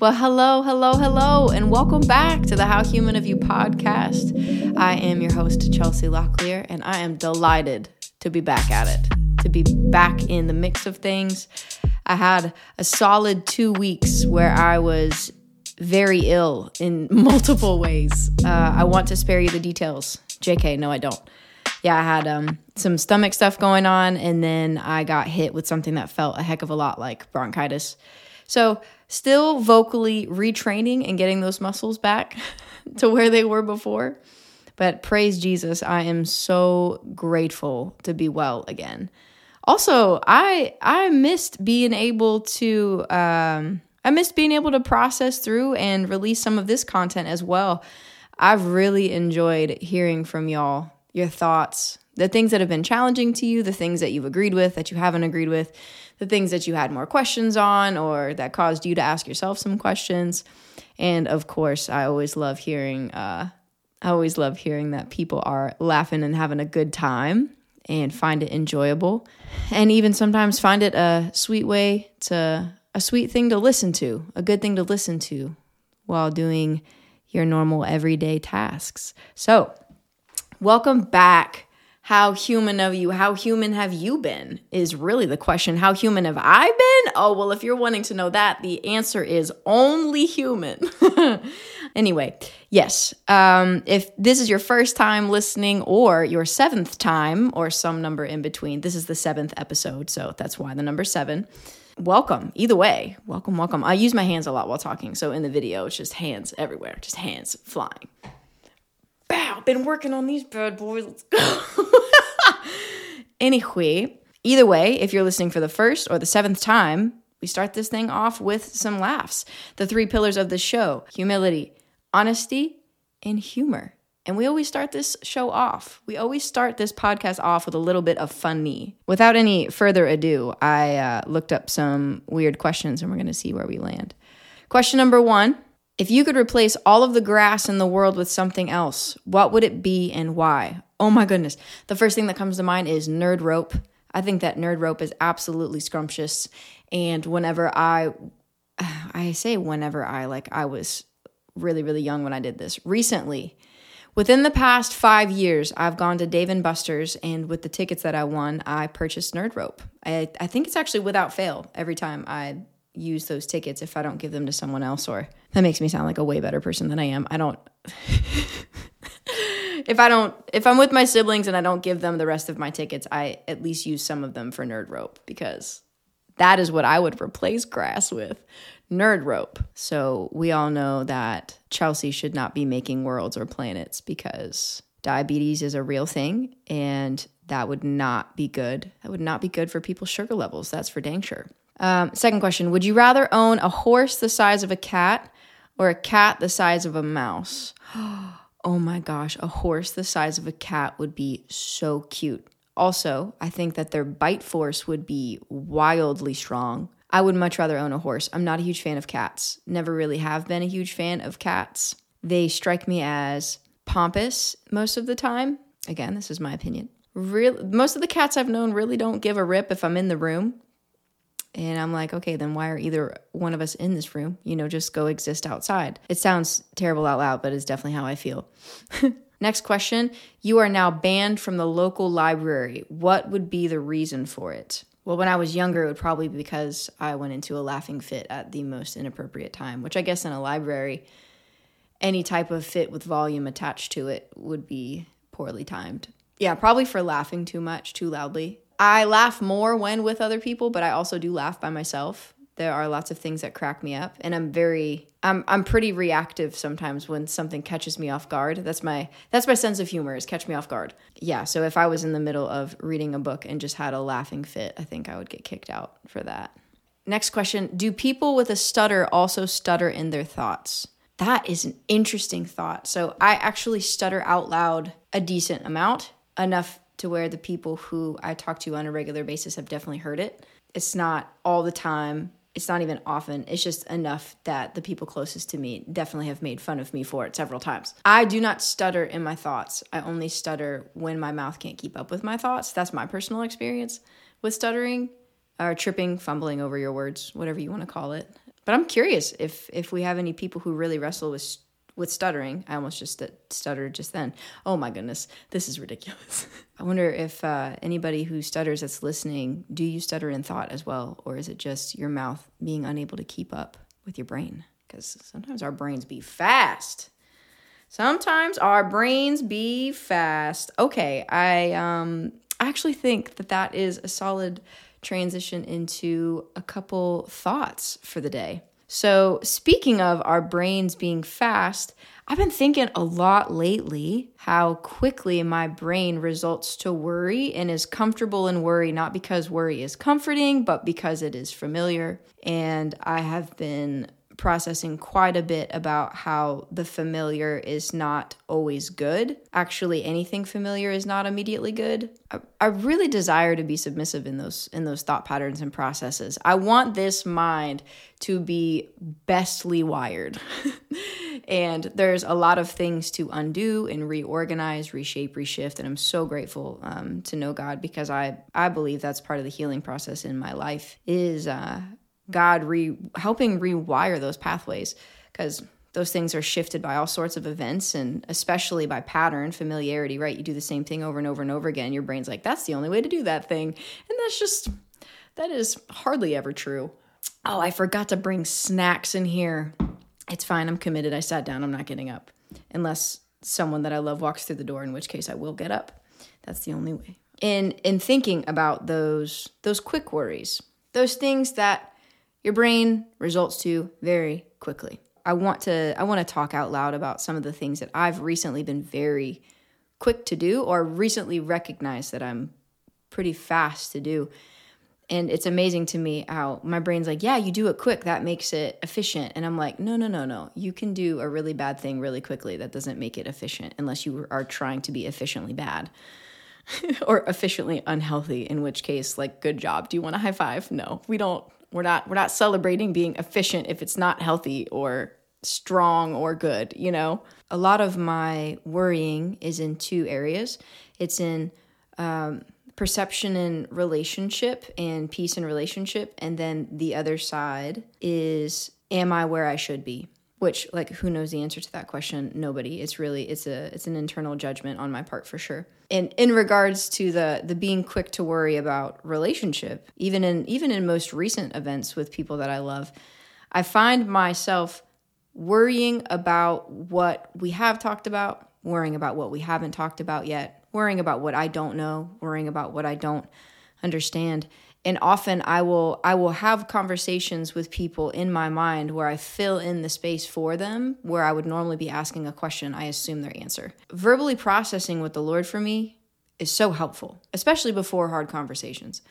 Well, hello, hello, hello, and welcome back to the How Human of You podcast. I am your host, Chelsea Locklear, and I am delighted to be back at it, to be back in the mix of things. I had a solid two weeks where I was very ill in multiple ways. Uh, I want to spare you the details. JK, no, I don't. Yeah, I had um, some stomach stuff going on, and then I got hit with something that felt a heck of a lot like bronchitis. So, still vocally retraining and getting those muscles back to where they were before. But praise Jesus, I am so grateful to be well again. Also, I I missed being able to um, I missed being able to process through and release some of this content as well. I've really enjoyed hearing from y'all, your thoughts, the things that have been challenging to you, the things that you've agreed with, that you haven't agreed with, the things that you had more questions on or that caused you to ask yourself some questions. And of course, I always love hearing uh, I always love hearing that people are laughing and having a good time and find it enjoyable and even sometimes find it a sweet way to a sweet thing to listen to, a good thing to listen to while doing your normal everyday tasks. So, welcome back. How human of you, how human have you been? Is really the question. How human have I been? Oh, well, if you're wanting to know that, the answer is only human. anyway, yes. Um, if this is your first time listening or your seventh time or some number in between, this is the seventh episode. So that's why the number seven welcome either way welcome welcome i use my hands a lot while talking so in the video it's just hands everywhere just hands flying bow been working on these bad boys let's go anyway either way if you're listening for the first or the seventh time we start this thing off with some laughs the three pillars of the show humility honesty and humor and we always start this show off. We always start this podcast off with a little bit of funny. Without any further ado, I uh, looked up some weird questions and we're going to see where we land. Question number one If you could replace all of the grass in the world with something else, what would it be and why? Oh my goodness. The first thing that comes to mind is nerd rope. I think that nerd rope is absolutely scrumptious. And whenever I, I say whenever I, like I was really, really young when I did this. Recently, Within the past five years, I've gone to Dave and Buster's, and with the tickets that I won, I purchased Nerd Rope. I, I think it's actually without fail every time I use those tickets if I don't give them to someone else, or that makes me sound like a way better person than I am. I don't. if I don't, if I'm with my siblings and I don't give them the rest of my tickets, I at least use some of them for Nerd Rope because that is what I would replace grass with nerd rope. So we all know that Chelsea should not be making worlds or planets because diabetes is a real thing and that would not be good. That would not be good for people's sugar levels. That's for dang sure. Um, second question Would you rather own a horse the size of a cat or a cat the size of a mouse? Oh my gosh, a horse the size of a cat would be so cute. Also, I think that their bite force would be wildly strong. I would much rather own a horse. I'm not a huge fan of cats. Never really have been a huge fan of cats. They strike me as pompous most of the time. Again, this is my opinion. Real most of the cats I've known really don't give a rip if I'm in the room. And I'm like, okay, then why are either one of us in this room? You know, just go exist outside. It sounds terrible out loud, but it's definitely how I feel. Next question. You are now banned from the local library. What would be the reason for it? Well, when I was younger, it would probably be because I went into a laughing fit at the most inappropriate time, which I guess in a library, any type of fit with volume attached to it would be poorly timed. Yeah, probably for laughing too much, too loudly. I laugh more when with other people, but I also do laugh by myself. There are lots of things that crack me up and i'm very i'm i'm pretty reactive sometimes when something catches me off guard. That's my that's my sense of humor is catch me off guard. Yeah so if i was in the middle of reading a book and just had a laughing fit i think i would get kicked out for that. Next question do people with a stutter also stutter in their thoughts? That is an interesting thought. So i actually stutter out loud a decent amount enough to where the people who i talk to on a regular basis have definitely heard it it's not all the time it's not even often. It's just enough that the people closest to me definitely have made fun of me for it several times. I do not stutter in my thoughts. I only stutter when my mouth can't keep up with my thoughts. That's my personal experience with stuttering or tripping, fumbling over your words, whatever you want to call it. but I'm curious if if we have any people who really wrestle with with stuttering. I almost just stuttered just then. Oh my goodness, this is ridiculous. I wonder if uh, anybody who stutters that's listening, do you stutter in thought as well, or is it just your mouth being unable to keep up with your brain? Because sometimes our brains be fast. Sometimes our brains be fast. Okay, I um I actually think that that is a solid transition into a couple thoughts for the day. So, speaking of our brains being fast, I've been thinking a lot lately how quickly my brain results to worry and is comfortable in worry, not because worry is comforting, but because it is familiar. And I have been processing quite a bit about how the familiar is not always good. Actually, anything familiar is not immediately good. I, I really desire to be submissive in those in those thought patterns and processes. I want this mind to be bestly wired. and there's a lot of things to undo and reorganize, reshape, reshift. And I'm so grateful um, to know God because I I believe that's part of the healing process in my life is uh, God re helping rewire those pathways because those things are shifted by all sorts of events and especially by pattern familiarity right? You do the same thing over and over and over again. Your brain's like that's the only way to do that thing. And that's just that is hardly ever true. Oh i forgot to bring snacks in here. It's fine. I'm committed. I sat down. I'm not getting up. Unless someone that i love walks through the door in which case i will get up. That's the only way. In in thinking about those those quick worries those things that your brain results to very quickly. I want to I want to talk out loud about some of the things that I've recently been very quick to do or recently recognized that I'm pretty fast to do. And it's amazing to me how my brain's like, yeah, you do it quick. That makes it efficient. And I'm like, no, no, no, no. You can do a really bad thing really quickly. That doesn't make it efficient unless you are trying to be efficiently bad or efficiently unhealthy, in which case, like, good job. Do you want a high five? No, we don't we're not we're not celebrating being efficient if it's not healthy or strong or good, you know? A lot of my worrying is in two areas. It's in um, perception and relationship and peace and relationship. And then the other side is, am I where I should be? Which like who knows the answer to that question? Nobody. It's really it's a it's an internal judgment on my part for sure. And in regards to the the being quick to worry about relationship even in even in most recent events with people that i love i find myself worrying about what we have talked about worrying about what we haven't talked about yet worrying about what i don't know worrying about what i don't understand and often i will i will have conversations with people in my mind where i fill in the space for them where i would normally be asking a question i assume their answer. Verbally processing with the lord for me is so helpful especially before hard conversations.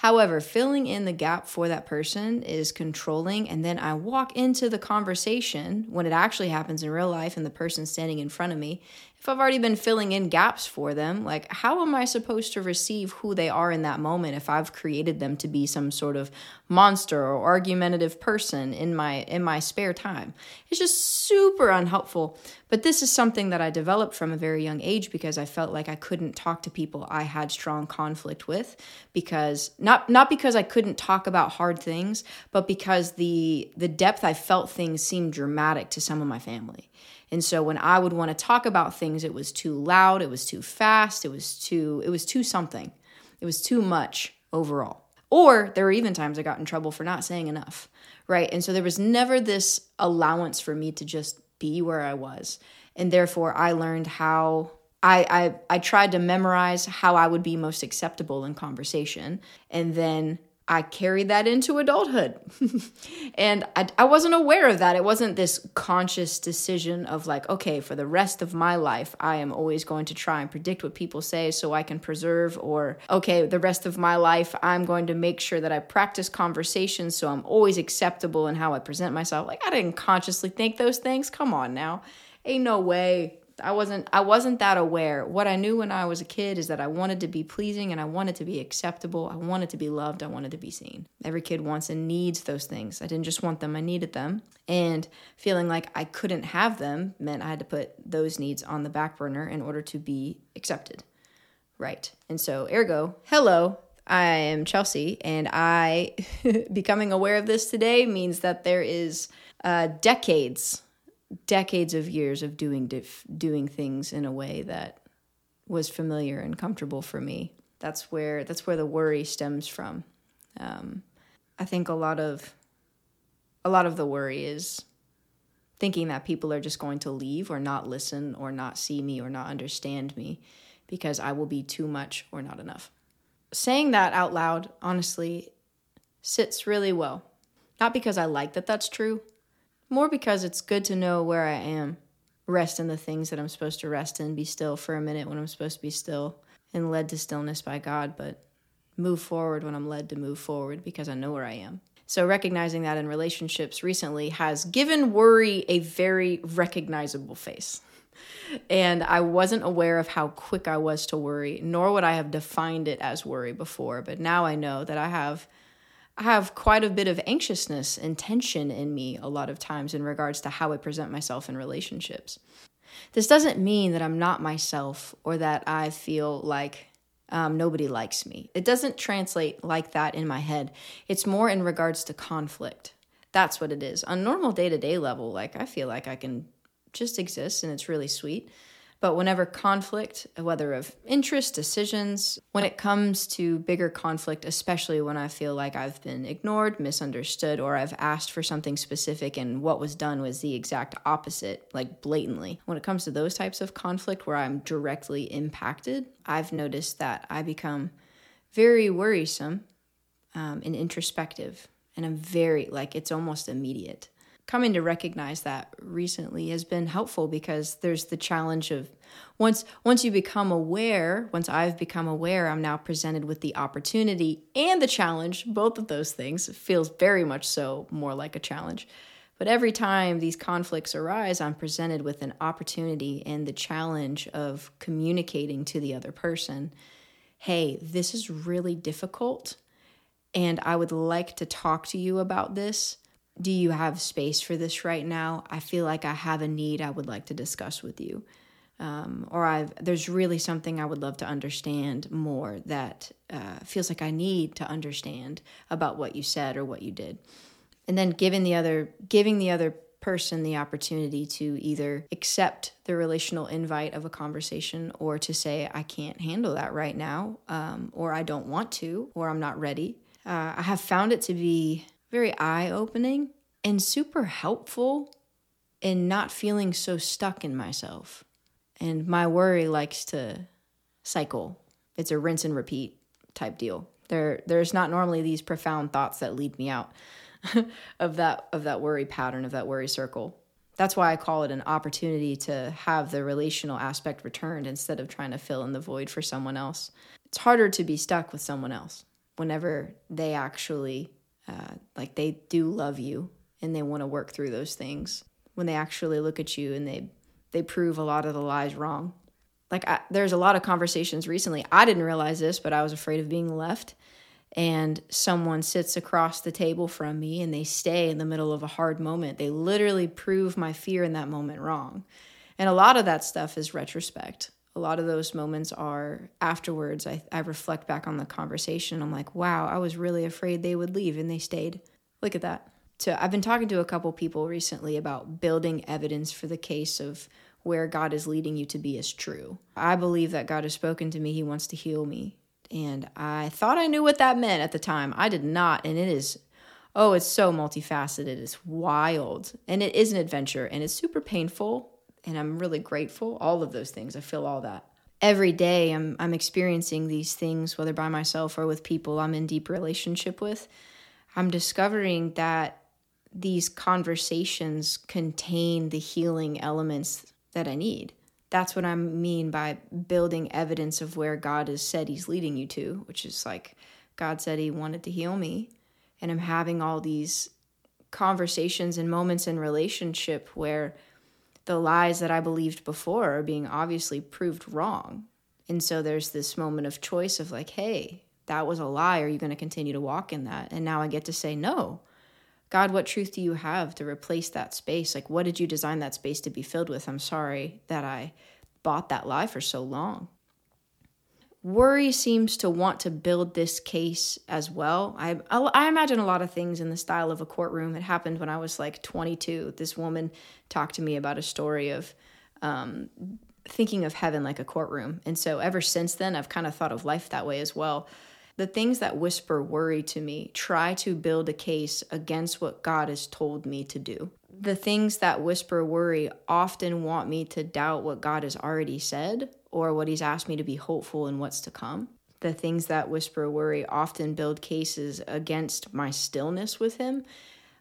However, filling in the gap for that person is controlling, and then I walk into the conversation when it actually happens in real life and the person's standing in front of me, if I've already been filling in gaps for them, like how am I supposed to receive who they are in that moment if I've created them to be some sort of monster or argumentative person in my in my spare time? It's just super unhelpful. But this is something that I developed from a very young age because I felt like I couldn't talk to people I had strong conflict with because not not because I couldn't talk about hard things, but because the the depth I felt things seemed dramatic to some of my family. And so when I would want to talk about things, it was too loud, it was too fast, it was too it was too something. It was too much overall. Or there were even times I got in trouble for not saying enough, right? And so there was never this allowance for me to just be where I was. And therefore I learned how I, I I tried to memorize how I would be most acceptable in conversation and then I carried that into adulthood. and I, I wasn't aware of that. It wasn't this conscious decision of, like, okay, for the rest of my life, I am always going to try and predict what people say so I can preserve, or, okay, the rest of my life, I'm going to make sure that I practice conversations so I'm always acceptable in how I present myself. Like, I didn't consciously think those things. Come on now. Ain't no way I wasn't I wasn't that aware. What I knew when I was a kid is that I wanted to be pleasing and I wanted to be acceptable. I wanted to be loved. I wanted to be seen. Every kid wants and needs those things. I didn't just want them, I needed them. And feeling like I couldn't have them meant I had to put those needs on the back burner in order to be accepted. Right. And so ergo, hello, I am Chelsea, and I becoming aware of this today means that there is uh, decades, decades of years of doing dif- doing things in a way that was familiar and comfortable for me. That's where that's where the worry stems from. Um, I think a lot of a lot of the worry is thinking that people are just going to leave or not listen or not see me or not understand me because I will be too much or not enough. Saying that out loud, honestly, sits really well. Not because I like that that's true, more because it's good to know where I am. Rest in the things that I'm supposed to rest in, be still for a minute when I'm supposed to be still, and led to stillness by God, but move forward when I'm led to move forward because I know where I am. So, recognizing that in relationships recently has given worry a very recognizable face. And I wasn't aware of how quick I was to worry, nor would I have defined it as worry before. But now I know that I have. Have quite a bit of anxiousness and tension in me a lot of times in regards to how I present myself in relationships. This doesn't mean that I'm not myself or that I feel like um, nobody likes me. It doesn't translate like that in my head. It's more in regards to conflict. That's what it is. On normal day to day level, like I feel like I can just exist and it's really sweet. But whenever conflict, whether of interest, decisions, when it comes to bigger conflict, especially when I feel like I've been ignored, misunderstood, or I've asked for something specific and what was done was the exact opposite, like blatantly, when it comes to those types of conflict where I'm directly impacted, I've noticed that I become very worrisome um, and introspective. And I'm very, like, it's almost immediate coming to recognize that recently has been helpful because there's the challenge of once once you become aware once i've become aware i'm now presented with the opportunity and the challenge both of those things feels very much so more like a challenge. But every time these conflicts arise i'm presented with an opportunity and the challenge of communicating to the other person hey this is really difficult and i would like to talk to you about this do you have space for this right now? I feel like I have a need I would like to discuss with you. Um, or I've there's really something I would love to understand more that uh, feels like I need to understand about what you said or what you did, and then giving the other giving the other person the opportunity to either accept the relational invite of a conversation or to say I can't handle that right now, um, or I don't want to, or I'm not ready. Uh, I have found it to be very eye opening and super helpful in not feeling so stuck in myself. And my worry likes to cycle. It's a rinse and repeat type deal. There there's not normally these profound thoughts that lead me out of that of that worry pattern of that worry circle. That's why I call it an opportunity to have the relational aspect returned instead of trying to fill in the void for someone else. It's harder to be stuck with someone else whenever they actually uh, like they do love you and they want to work through those things. When they actually look at you and they they prove a lot of the lies wrong. Like I, there's a lot of conversations recently i didn't realize this but i was afraid of being left. And someone sits across the table from me and they stay in the middle of a hard moment. They literally prove my fear in that moment wrong. And a lot of that stuff is retrospect a lot of those moments are afterwards. I, I reflect back on the conversation. I'm like wow i was really afraid they would leave and they stayed. Look at that. So i've been talking to a couple people recently about building evidence for the case of where god is leading you to be is true. I believe that god has spoken to me. He wants to heal me. And i thought i knew what that meant at the time. I did not. And it is oh it's so multifaceted. It's wild. And it is an adventure. And it's super painful and I'm really grateful. All of those things, I feel all that. Every day I'm I'm experiencing these things whether by myself or with people I'm in deep relationship with. I'm discovering that these conversations contain the healing elements that I need. That's what I mean by building evidence of where God has said he's leading you to, which is like God said he wanted to heal me and I'm having all these conversations and moments in relationship where the lies that I believed before are being obviously proved wrong. And so there's this moment of choice of like, hey, that was a lie. Are you going to continue to walk in that? And now I get to say, no. God, what truth do you have to replace that space? Like, what did you design that space to be filled with? I'm sorry that I bought that lie for so long. Worry seems to want to build this case as well. I, I imagine a lot of things in the style of a courtroom. It happened when I was like 22. This woman talked to me about a story of um, thinking of heaven like a courtroom. And so ever since then, I've kind of thought of life that way as well. The things that whisper worry to me try to build a case against what God has told me to do. The things that whisper worry often want me to doubt what God has already said or what He's asked me to be hopeful in what's to come. The things that whisper worry often build cases against my stillness with Him.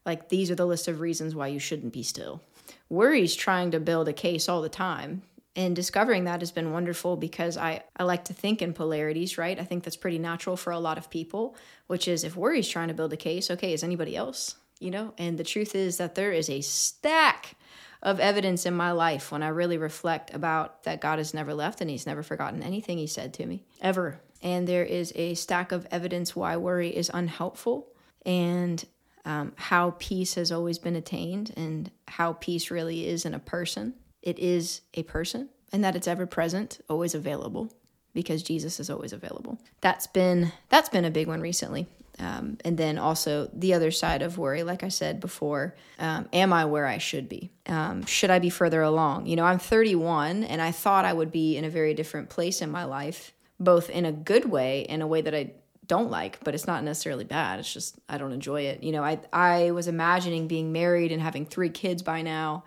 Like, these are the list of reasons why you shouldn't be still. Worry's trying to build a case all the time and discovering that has been wonderful because I, I like to think in polarities, right? I think that's pretty natural for a lot of people, which is if worry's trying to build a case, okay, is anybody else? You know, and the truth is that there is a stack of evidence in my life when I really reflect about that God has never left and He's never forgotten anything He said to me, ever. And there is a stack of evidence why worry is unhelpful and um, how peace has always been attained and how peace really is in a person it is a person and that it's ever present, always available because Jesus is always available. That's been that's been a big one recently. Um, and then also the other side of worry, like I said before, um, am I where I should be? Um, should I be further along? You know, I'm 31 and I thought I would be in a very different place in my life, both in a good way and a way that I don't like, but it's not necessarily bad. It's just I don't enjoy it. You know, I I was imagining being married and having three kids by now.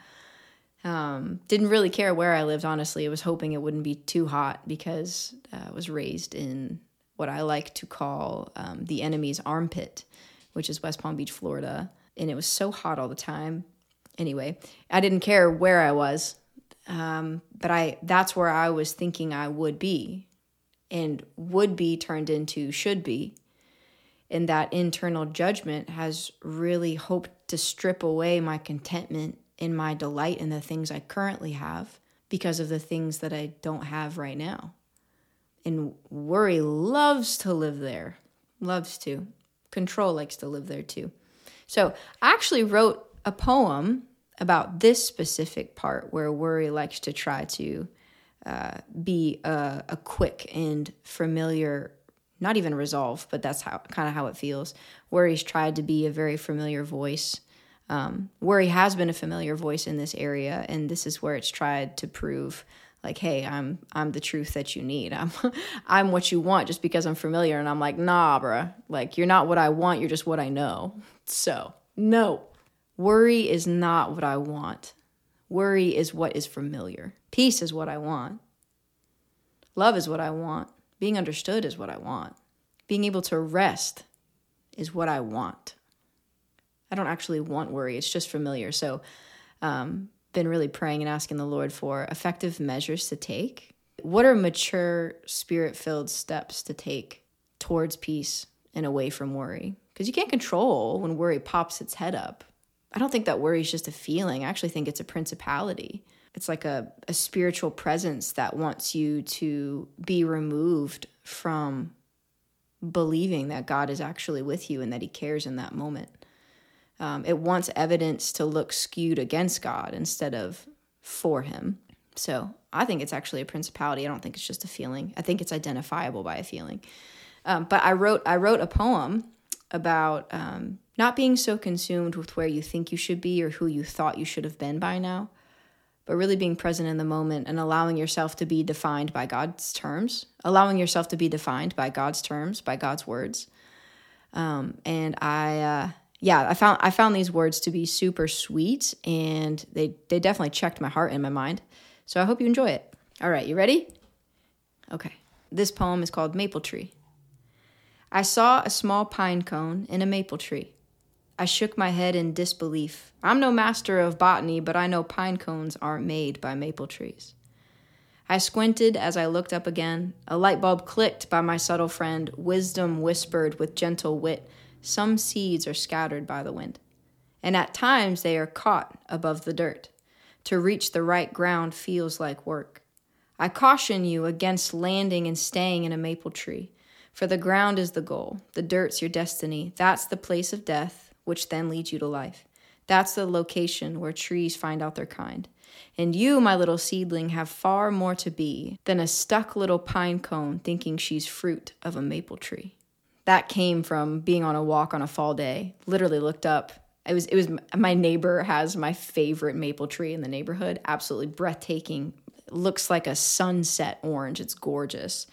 Um, didn't really care where I lived, honestly. I was hoping it wouldn't be too hot because uh, I was raised in what I like to call um, the enemy's armpit, which is West Palm Beach, Florida. And it was so hot all the time. Anyway, I didn't care where I was, um, but I that's where I was thinking I would be, and would be turned into should be. And that internal judgment has really hoped to strip away my contentment in my delight in the things I currently have because of the things that I don't have right now. And worry loves to live there, loves to. Control likes to live there too. So I actually wrote a poem about this specific part where worry likes to try to uh, be a, a quick and familiar not even resolve, but that's how kind of how it feels. Worry's tried to be a very familiar voice um, worry has been a familiar voice in this area, and this is where it's tried to prove like hey i'm i'm the truth that you need. I'm i'm what you want just because i'm familiar. And i'm like nah bruh. Like you're not what i want. You're just what i know. So no. Worry is not what i want. Worry is what is familiar. Peace is what i want. Love is what i want. Being understood is what i want. Being able to rest is what i want. I don't actually want worry. It's just familiar. So, um, been really praying and asking the Lord for effective measures to take. What are mature, spirit filled steps to take towards peace and away from worry? Because you can't control when worry pops its head up. I don't think that worry is just a feeling. I actually think it's a principality. It's like a, a spiritual presence that wants you to be removed from believing that God is actually with you and that He cares in that moment. Um, it wants evidence to look skewed against God instead of for Him. So I think it's actually a principality. I don't think it's just a feeling. I think it's identifiable by a feeling. Um, but I wrote I wrote a poem about um, not being so consumed with where you think you should be or who you thought you should have been by now, but really being present in the moment and allowing yourself to be defined by God's terms, allowing yourself to be defined by God's terms, by God's words. Um, and I uh, yeah, I found I found these words to be super sweet and they they definitely checked my heart and my mind. So I hope you enjoy it. All right, you ready? Okay. This poem is called Maple Tree. I saw a small pine cone in a maple tree. I shook my head in disbelief. I'm no master of botany, but I know pine cones aren't made by maple trees. I squinted as I looked up again. A light bulb clicked by my subtle friend. Wisdom whispered with gentle wit some seeds are scattered by the wind, and at times they are caught above the dirt. To reach the right ground feels like work. I caution you against landing and staying in a maple tree, for the ground is the goal, the dirt's your destiny. That's the place of death, which then leads you to life. That's the location where trees find out their kind. And you, my little seedling, have far more to be than a stuck little pine cone thinking she's fruit of a maple tree. That came from being on a walk on a fall day. Literally looked up. It was it was my neighbor has my favorite maple tree in the neighborhood. Absolutely breathtaking. looks like a sunset orange. It's gorgeous.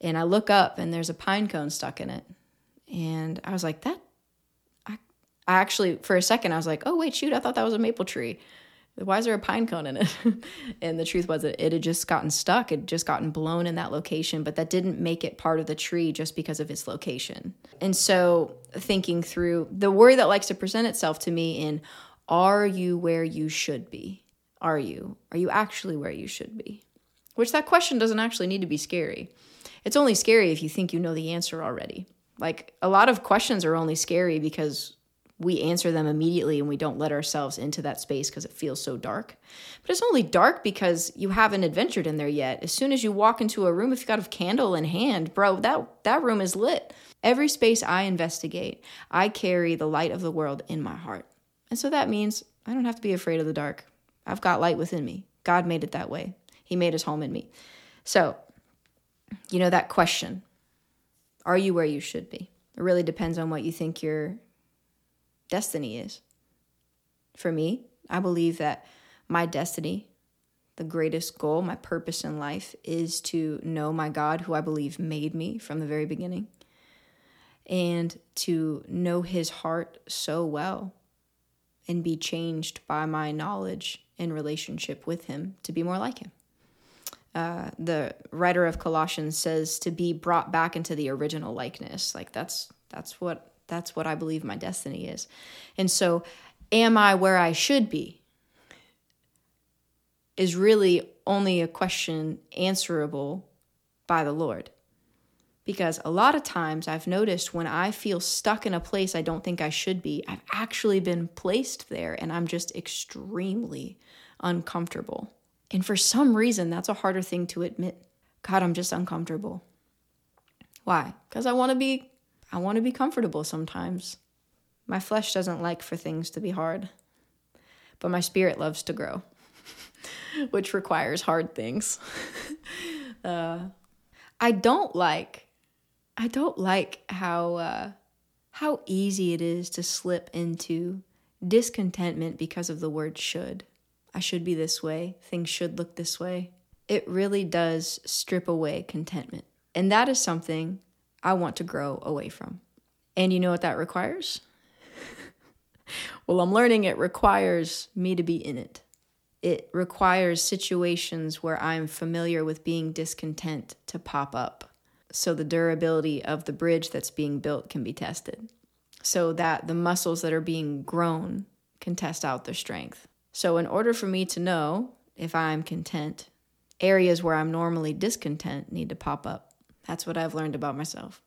And I look up and there's a pine cone stuck in it. And I was like, that I I actually for a second I was like, oh wait, shoot, I thought that was a maple tree why is there a pine cone in it? and the truth was that it had just gotten stuck. It had just gotten blown in that location, but that didn't make it part of the tree just because of its location. And so thinking through the worry that likes to present itself to me in are you where you should be? Are you? Are you actually where you should be? Which that question doesn't actually need to be scary. It's only scary if you think you know the answer already. Like a lot of questions are only scary because we answer them immediately and we don't let ourselves into that space because it feels so dark. But it's only dark because you haven't adventured in there yet. As soon as you walk into a room, if you got a candle in hand, bro, that that room is lit. Every space I investigate, I carry the light of the world in my heart. And so that means I don't have to be afraid of the dark. I've got light within me. God made it that way. He made his home in me. So, you know that question, are you where you should be? It really depends on what you think you're destiny is. For me, I believe that my destiny, the greatest goal, my purpose in life is to know my God, who I believe made me from the very beginning, and to know his heart so well and be changed by my knowledge and relationship with him to be more like him. Uh, the writer of Colossians says to be brought back into the original likeness. Like that's that's what that's what I believe my destiny is. And so, am I where I should be? Is really only a question answerable by the Lord. Because a lot of times I've noticed when I feel stuck in a place I don't think I should be, I've actually been placed there and I'm just extremely uncomfortable. And for some reason, that's a harder thing to admit. God, I'm just uncomfortable. Why? Because I want to be I want to be comfortable sometimes. My flesh doesn't like for things to be hard, but my spirit loves to grow, which requires hard things. uh, I don't like, I don't like how uh, how easy it is to slip into discontentment because of the word should. I should be this way. Things should look this way. It really does strip away contentment. And that is something I want to grow away from. And you know what that requires? well, I'm learning it requires me to be in it. It requires situations where I'm familiar with being discontent to pop up so the durability of the bridge that's being built can be tested, so that the muscles that are being grown can test out their strength. So, in order for me to know if I'm content, areas where I'm normally discontent need to pop up. That's what I've learned about myself.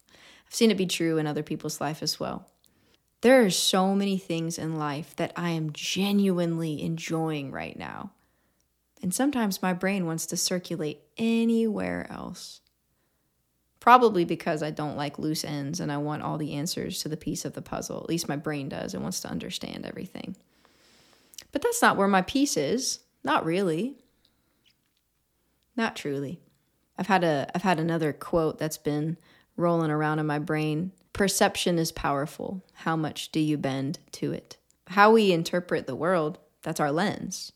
I've seen it be true in other people's life as well. There are so many things in life that I am genuinely enjoying right now. And sometimes my brain wants to circulate anywhere else. Probably because I don't like loose ends and I want all the answers to the piece of the puzzle. At least my brain does. It wants to understand everything. But that's not where my peace is. Not really. Not truly. I've had a I've had another quote that's been rolling around in my brain. Perception is powerful. How much do you bend to it? How we interpret the world, that's our lens,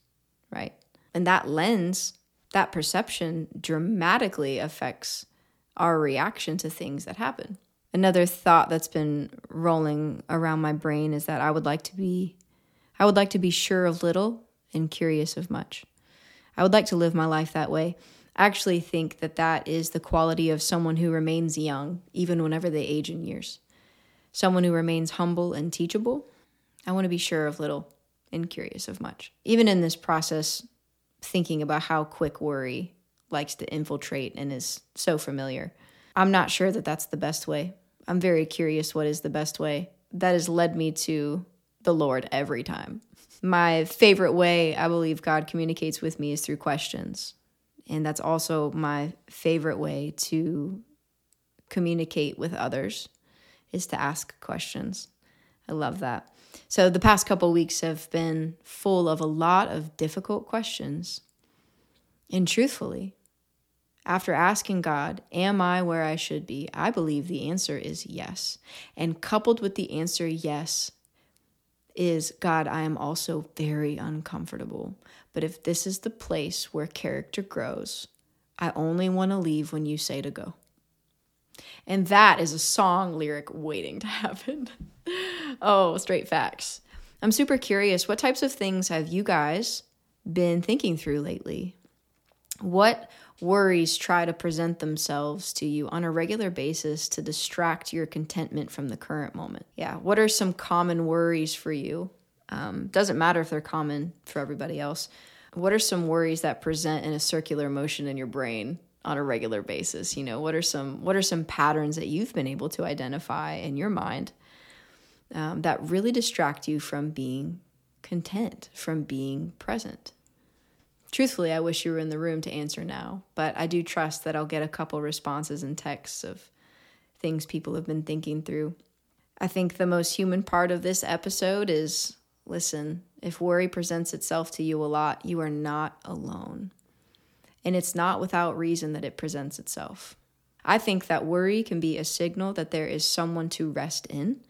right? And that lens, that perception dramatically affects our reaction to things that happen. Another thought that's been rolling around my brain is that I would like to be I would like to be sure of little and curious of much. I would like to live my life that way. Actually think that that is the quality of someone who remains young, even whenever they age in years. Someone who remains humble and teachable. I want to be sure of little and curious of much. Even in this process, thinking about how quick worry likes to infiltrate and is so familiar. I'm not sure that that's the best way. I'm very curious what is the best way. That has led me to the Lord every time. My favorite way I believe God communicates with me is through questions. And that's also my favorite way to communicate with others is to ask questions. I love that. So the past couple weeks have been full of a lot of difficult questions. And truthfully, after asking God, Am I where I should be? I believe the answer is yes. And coupled with the answer yes is God, I am also very uncomfortable. But if this is the place where character grows, I only want to leave when you say to go. And that is a song lyric waiting to happen. oh, straight facts. I'm super curious what types of things have you guys been thinking through lately? What worries try to present themselves to you on a regular basis to distract your contentment from the current moment? Yeah, what are some common worries for you? Um, doesn't matter if they're common for everybody else. What are some worries that present in a circular motion in your brain on a regular basis? You know, what are some what are some patterns that you've been able to identify in your mind um, that really distract you from being content, from being present? Truthfully, I wish you were in the room to answer now, but I do trust that I'll get a couple responses and texts of things people have been thinking through. I think the most human part of this episode is listen, if worry presents itself to you a lot, you are not alone. And it's not without reason that it presents itself. I think that worry can be a signal that there is someone to rest in,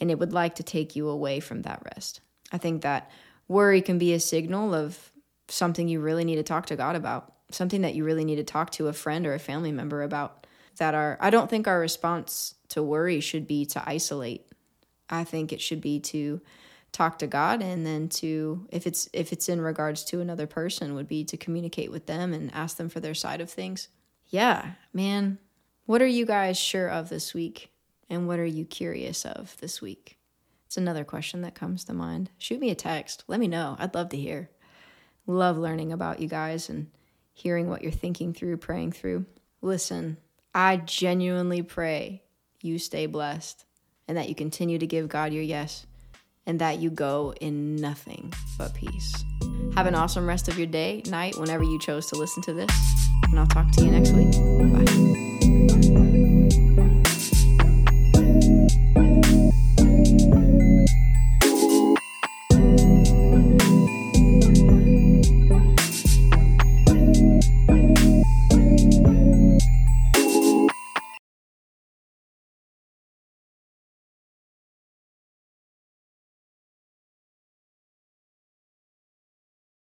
and it would like to take you away from that rest. I think that worry can be a signal of something you really need to talk to God about, something that you really need to talk to a friend or a family member about. That are, I don't think our response to worry should be to isolate. I think it should be to talk to God and then to if it's if it's in regards to another person would be to communicate with them and ask them for their side of things. Yeah, man. What are you guys sure of this week? And what are you curious of this week? It's another question that comes to mind. Shoot me a text. Let me know. I'd love to hear. Love learning about you guys and hearing what you're thinking through, praying through. Listen, I genuinely pray you stay blessed and that you continue to give God your yes and that you go in nothing but peace. Have an awesome rest of your day, night, whenever you chose to listen to this. And I'll talk to you next week. Bye.